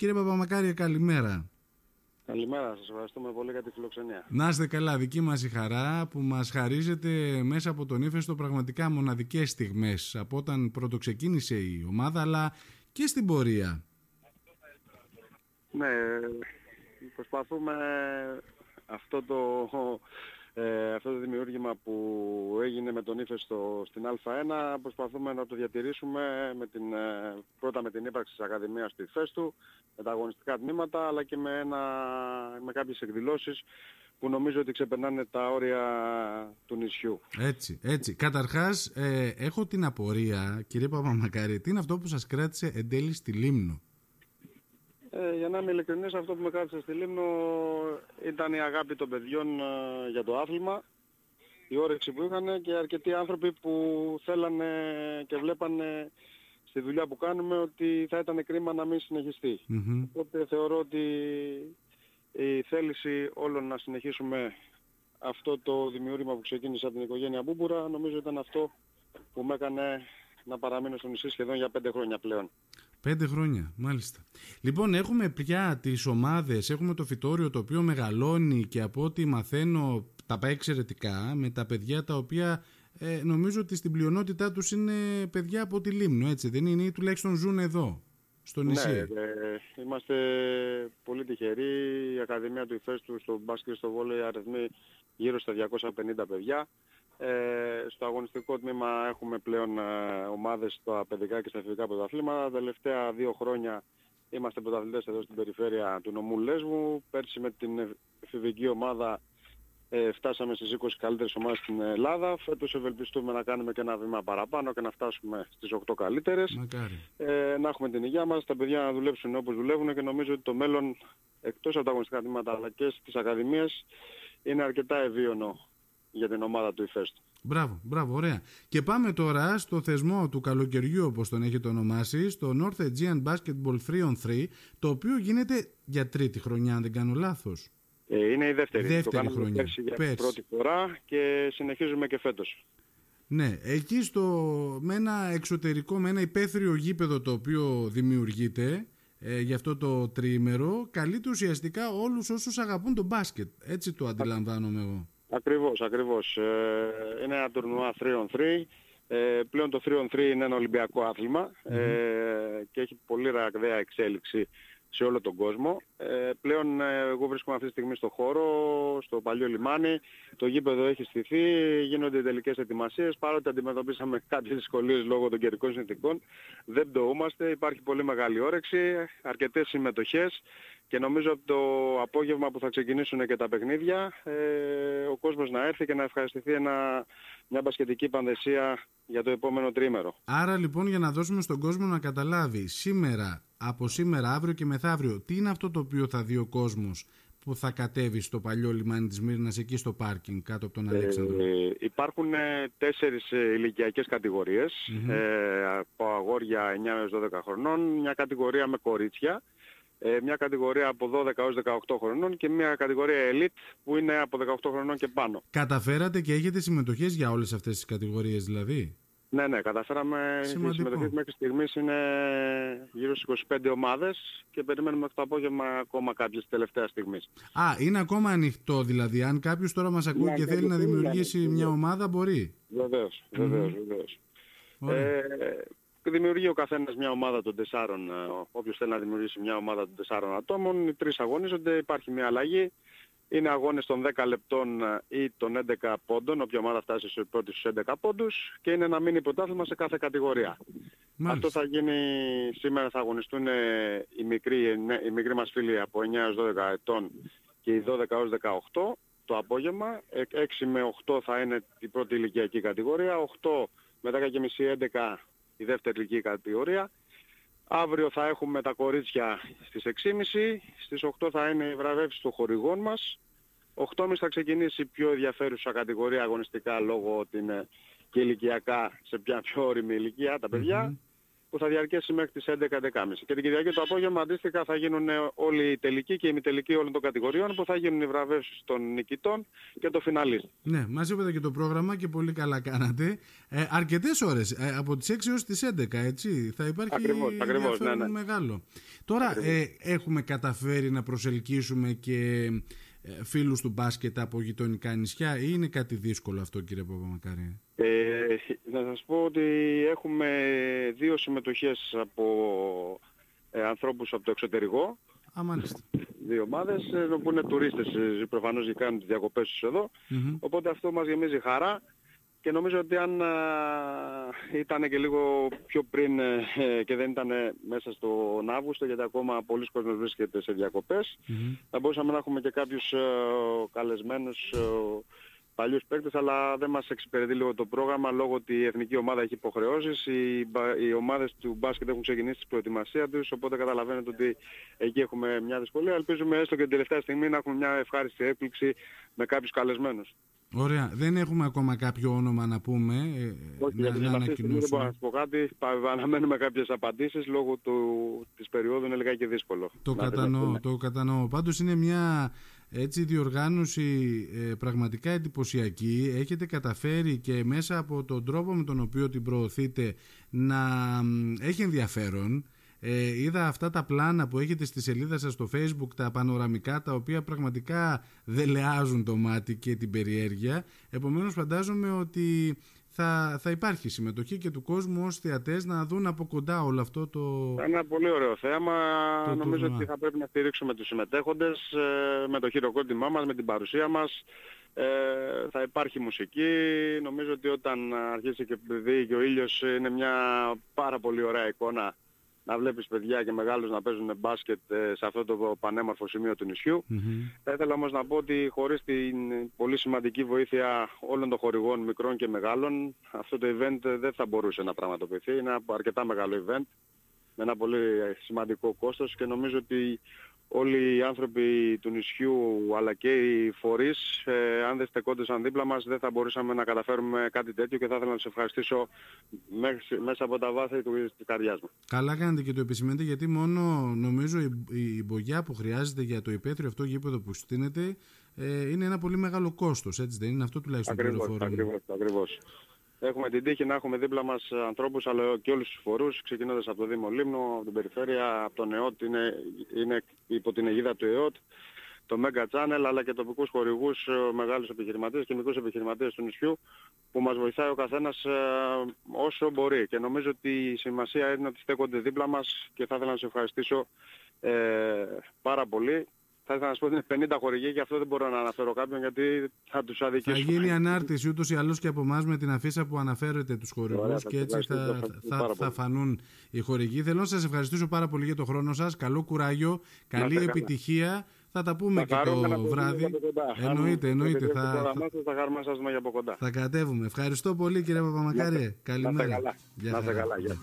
Κύριε Παπαμακάρη, καλημέρα. Καλημέρα, σας ευχαριστούμε πολύ για τη φιλοξενία. Να είστε καλά, δική μας η χαρά που μας χαρίζεται μέσα από τον ύφεστο πραγματικά μοναδικές στιγμές από όταν πρώτο ξεκίνησε η ομάδα αλλά και στην πορεία. Ναι, προσπαθούμε αυτό το, ε, αυτό το δημιούργημα που έγινε με τον ύφεστο στην Α1 προσπαθούμε να το διατηρήσουμε με την, ε, πρώτα με την ύπαρξη της Ακαδημίας του υφέστου, με τα αγωνιστικά τμήματα αλλά και με, ένα, με κάποιες εκδηλώσεις που νομίζω ότι ξεπερνάνε τα όρια του νησιού. Έτσι, έτσι. Καταρχάς, ε, έχω την απορία, κύριε Παπαμακάρη, τι είναι αυτό που σας κράτησε εν τέλει στη Λίμνο. Ε, για να είμαι ειλικρινής, αυτό που με κράτησε στη Λίμνο ήταν η αγάπη των παιδιών ε, για το άθλημα, η όρεξη που είχαν και αρκετοί άνθρωποι που θέλανε και βλέπανε στη δουλειά που κάνουμε ότι θα ήταν κρίμα να μην συνεχιστεί. Οπότε θεωρώ ότι η θέληση όλων να συνεχίσουμε αυτό το δημιούργημα που ξεκίνησε από την οικογένεια Μπούμπουρα νομίζω ήταν αυτό που με έκανε να παραμείνω στο νησί σχεδόν για πέντε χρόνια πλέον. Πέντε χρόνια, μάλιστα. Λοιπόν, έχουμε πια τις ομάδες, έχουμε το φυτόριο το οποίο μεγαλώνει και από ό,τι μαθαίνω τα πάει εξαιρετικά με τα παιδιά τα οποία ε, νομίζω ότι στην πλειονότητά τους είναι παιδιά από τη Λίμνο, έτσι δεν είναι ή τουλάχιστον ζουν εδώ, στο νησί. Ναι, ε, είμαστε πολύ τυχεροί. Η Ακαδημία του Ιφέστου στο μπάσκετ στο βόλεϊ αριθμεί γύρω στα 250 παιδιά. Ε, στο αγωνιστικό τμήμα έχουμε πλέον ε, ομάδες στα παιδικά και στα εφηβικά πρωταθλήματα. Τα τελευταία δύο χρόνια είμαστε πρωταθλητές εδώ στην περιφέρεια του νομού Λέσβου. Πέρσι με την εφηβική ομάδα ε, φτάσαμε στις 20 καλύτερες ομάδες στην Ελλάδα. Φέτος ευελπιστούμε να κάνουμε και ένα βήμα παραπάνω και να φτάσουμε στις 8 καλύτερες. Ε, να έχουμε την υγεία μας, τα παιδιά να δουλέψουν όπως δουλεύουν και νομίζω ότι το μέλλον εκτός από τα αγωνιστικά τμήματα αλλά και στις ακαδημίες είναι αρκετά ευίωνο για την ομάδα του Ιφέστου. Μπράβο, μπράβο, ωραία. Και πάμε τώρα στο θεσμό του καλοκαιριού, όπως τον έχετε ονομάσει, στο North Aegean Basketball 3 on 3, το οποίο γίνεται για τρίτη χρονιά, αν δεν κάνω λάθος. Ε, είναι η δεύτερη. Δεύτερη το χρονιά. Πέρσι για πέρσι. πρώτη φορά και συνεχίζουμε και φέτος. Ναι, εκεί στο, με ένα εξωτερικό, με ένα υπαίθριο γήπεδο το οποίο δημιουργείται ε, για αυτό το τριήμερο, καλείται ουσιαστικά όλους όσους αγαπούν το μπάσκετ. Έτσι το αντιλαμβάνομαι εγώ. Ακριβώς, ακριβώς. Ε, είναι ένα τουρνουά 3 on 3. Ε, πλέον το 3 on 3 είναι ένα Ολυμπιακό ε, και έχει πολύ ραγδαία εξέλιξη σε όλο τον κόσμο. Ε, πλέον ε, εγώ βρίσκομαι αυτή τη στιγμή στο χώρο, στο παλιό λιμάνι. Το γήπεδο έχει στηθεί, γίνονται οι τελικές ετοιμασίες. Παρότι αντιμετωπίσαμε κάποιες δυσκολίες λόγω των καιρικών συνθήκων, δεν πτωούμαστε. Υπάρχει πολύ μεγάλη όρεξη, αρκετές συμμετοχές και νομίζω από το απόγευμα που θα ξεκινήσουν και τα παιχνίδια ε, ο κόσμος να έρθει και να ευχαριστηθεί ένα, μια μπασκετική πανδεσία για το επόμενο τρίμερο. Άρα λοιπόν για να δώσουμε στον κόσμο να καταλάβει σήμερα, από σήμερα, αύριο και μεθαύριο, τι είναι αυτό το οποίο θα δει ο κόσμος που θα κατέβει στο παλιό λιμάνι της Μύρνας εκεί στο πάρκινγκ κάτω από τον ε, Αλέξανδρο; Ε, υπάρχουν τέσσερις ε, ηλικιακές ε, από αγόρια 9 έως 12 χρονών, μια κατηγορία με κορίτσια ε, μια κατηγορία από 12 έως 18 χρονών και μια κατηγορία elite που είναι από 18 χρονών και πάνω. Καταφέρατε και έχετε συμμετοχές για όλες αυτές τις κατηγορίες δηλαδή; Ναι, ναι, καταφέραμε. Σημαντικό. Οι συμμετοχές μέχρι στιγμής είναι γύρω στις 25 ομάδες και περιμένουμε αυτό το απόγευμα ακόμα κάποιες τελευταία στιγμής. Α, είναι ακόμα ανοιχτό δηλαδή. Αν κάποιος τώρα μας ακούει ναι, και θέλει να δημιουργήσει μια ομάδα μπορεί. Βεβαίως, βεβαίως, βεβαίως. Ε, δημιουργεί ο καθένας μια ομάδα των τεσσάρων, ε, όποιος θέλει να δημιουργήσει μια ομάδα των τεσσάρων ατόμων, οι τρεις αγωνίζονται, υπάρχει μια αλλαγή. Είναι αγώνες των 10 λεπτών ε, ή των 11 πόντων, όποια ομάδα φτάσει στους πρώτους στους 11 πόντους και είναι ένα μίνι πρωτάθλημα σε κάθε κατηγορία. Μάλιστα. Αυτό θα γίνει, σήμερα θα αγωνιστούν ε, οι μικροί, οι μικροί μας φίλοι από 9 έως 12 ετών και οι 12 έως 18 το απόγευμα. 6 με 8 θα είναι η πρώτη ηλικιακή κατηγορία, 8 με 10.30 11 η δεύτερη ηλικία κατηγορία. Αύριο θα έχουμε τα κορίτσια στις 6.30, στις 8 θα είναι η βραβεύση των χορηγών μας. 8.30 θα ξεκινήσει η πιο ενδιαφέρουσα κατηγορία αγωνιστικά λόγω ότι είναι και ηλικιακά σε μια πιο όρημη ηλικία τα παιδιά. Που θα διαρκέσει μέχρι τις 11-11.30. Και την Κυριακή το απόγευμα αντίστοιχα θα γίνουν όλοι οι τελικοί και οι ημιτελικοί όλων των κατηγοριών που θα γίνουν οι βραβεύσεις των νικητών και το φιναλίστ. Ναι, μας είπατε και το πρόγραμμα και πολύ καλά κάνατε. Ε, αρκετές ώρες, ε, από τις 6 έως τις 11, έτσι. Θα υπάρχει ακριβώς, ακριβώς, ναι, ναι. μεγάλο. Τώρα ε, έχουμε καταφέρει να προσελκύσουμε και ε, φίλους του μπάσκετ από γειτονικά νησιά ή είναι κάτι δύσκολο αυτό κύριε Παπαμακάρη; Ε, να σας πω ότι έχουμε δύο συμμετοχές από ε, ανθρώπους από το εξωτερικό. Α, μάλιστα. Δύο ομάδες ε, που είναι τουρίστες προφανώς για κάνουν τις διακοπές τους εδω Οπότε αυτό μας γεμίζει χαρά και νομίζω ότι αν ήταν και λίγο πιο πριν ε, και δεν ήταν μέσα στον Αύγουστο γιατί ακόμα πολλοί κόσμος βρίσκεται σε διακοπες θα μπορούσαμε να έχουμε και κάποιους ε, καλεσμένους ε, παλιούς παίκτες αλλά δεν μας εξυπηρετεί λίγο το πρόγραμμα λόγω ότι η εθνική ομάδα έχει υποχρεώσεις, οι, οι ομάδες του μπάσκετ έχουν ξεκινήσει την προετοιμασία τους οπότε καταλαβαίνετε ότι εκεί έχουμε μια δυσκολία. Ελπίζουμε έστω και την τελευταία στιγμή να έχουμε μια ευχάριστη έκπληξη με κάποιους καλεσμένους. Ωραία. Δεν έχουμε ακόμα κάποιο όνομα να πούμε. Ε, Όχι, να, να ανακοινώσουμε. Δεν μπορώ να σου πω κάτι. Αναμένουμε κάποιες απαντήσεις λόγω του, της περίοδου είναι λιγάκι δύσκολο. Το κατανοώ, το κατανοώ. Πάντως είναι μια έτσι διοργάνωση ε, πραγματικά εντυπωσιακή. Έχετε καταφέρει και μέσα από τον τρόπο με τον οποίο την προωθείτε να έχει ενδιαφέρον. Ε, είδα αυτά τα πλάνα που έχετε στη σελίδα σας στο facebook, τα πανοραμικά, τα οποία πραγματικά δελεάζουν το μάτι και την περιέργεια. Επομένως φαντάζομαι ότι θα, θα υπάρχει συμμετοχή και του κόσμου ως θεατές να δουν από κοντά όλο αυτό το... Ένα πολύ ωραίο θέμα. Νομίζω ότι θα πρέπει να στηρίξουμε τους συμμετέχοντες ε, με το χειροκρότημά μας, με την παρουσία μας. Ε, θα υπάρχει μουσική. Νομίζω ότι όταν αρχίσει και δει και ο ήλιος είναι μια πάρα πολύ ωραία εικόνα να βλέπεις παιδιά και μεγάλους να παίζουν μπάσκετ ε, σε αυτό το πανέμορφο σημείο του νησιου Θα ήθελα όμως να πω ότι χωρίς την πολύ σημαντική βοήθεια όλων των χορηγών μικρών και μεγάλων αυτό το event δεν θα μπορούσε να πραγματοποιηθεί. Είναι ένα αρκετά μεγάλο event με ένα πολύ σημαντικό κόστος και νομίζω ότι όλοι οι άνθρωποι του νησιού αλλά και οι φορείς, ε, αν δεν στεκόντουσαν δίπλα μας, δεν θα μπορούσαμε να καταφέρουμε κάτι τέτοιο και θα ήθελα να σε ευχαριστήσω μέσα από τα βάθη της καρδιάς μου. Καλά κάνετε και το επισημαίνετε γιατί μόνο νομίζω η, η μπογιά που χρειάζεται για το υπαίθριο αυτό γήπεδο που στείνεται ε, είναι ένα πολύ μεγάλο κόστος, έτσι δεν είναι; Αυτό τουλάχιστον ακριβώς, Ακριβώς, ακριβώς. Έχουμε την τύχη να έχουμε δίπλα μας ανθρώπους αλλά και όλους τους φορούς, ξεκινώντας από το Δήμο Λίμνο, από την περιφέρεια, από τον ΕΟΤ, είναι, είναι υπό την αιγίδα του ΕΟΤ, το Mega Channel, αλλά και τοπικούς χορηγούς, ε, μεγάλους επιχειρηματίες και μικρούς επιχειρηματίες του νησιού, που μας βοηθάει ο καθένας ε, όσο μπορεί. Και νομίζω ότι η σημασία είναι ότι στέκονται δίπλα μας και θα ήθελα να σε ευχαριστήσω ε, πάρα πολύ θα ήθελα να σου πω ότι είναι 50 χορηγοί και αυτό δεν μπορώ να αναφέρω κάποιον γιατί θα τους αδικήσω. Θα γίνει ανάρτηση ούτως ή άλλως και από εμάς με την αφίσα που αναφέρετε τους χορηγούς και έτσι θα, θα, θα, φανούν οι χορηγοί. Θέλω να σας ευχαριστήσω πάρα πολύ για το χρόνο σας. Καλό κουράγιο, καλή επιτυχία. Θα τα πούμε και το βράδυ. Εννοείται, εννοείται. Θα, θα, θα κατέβουμε. Ευχαριστώ πολύ κύριε Παπαμακάρη. Καλημέρα. Να καλά. Γεια.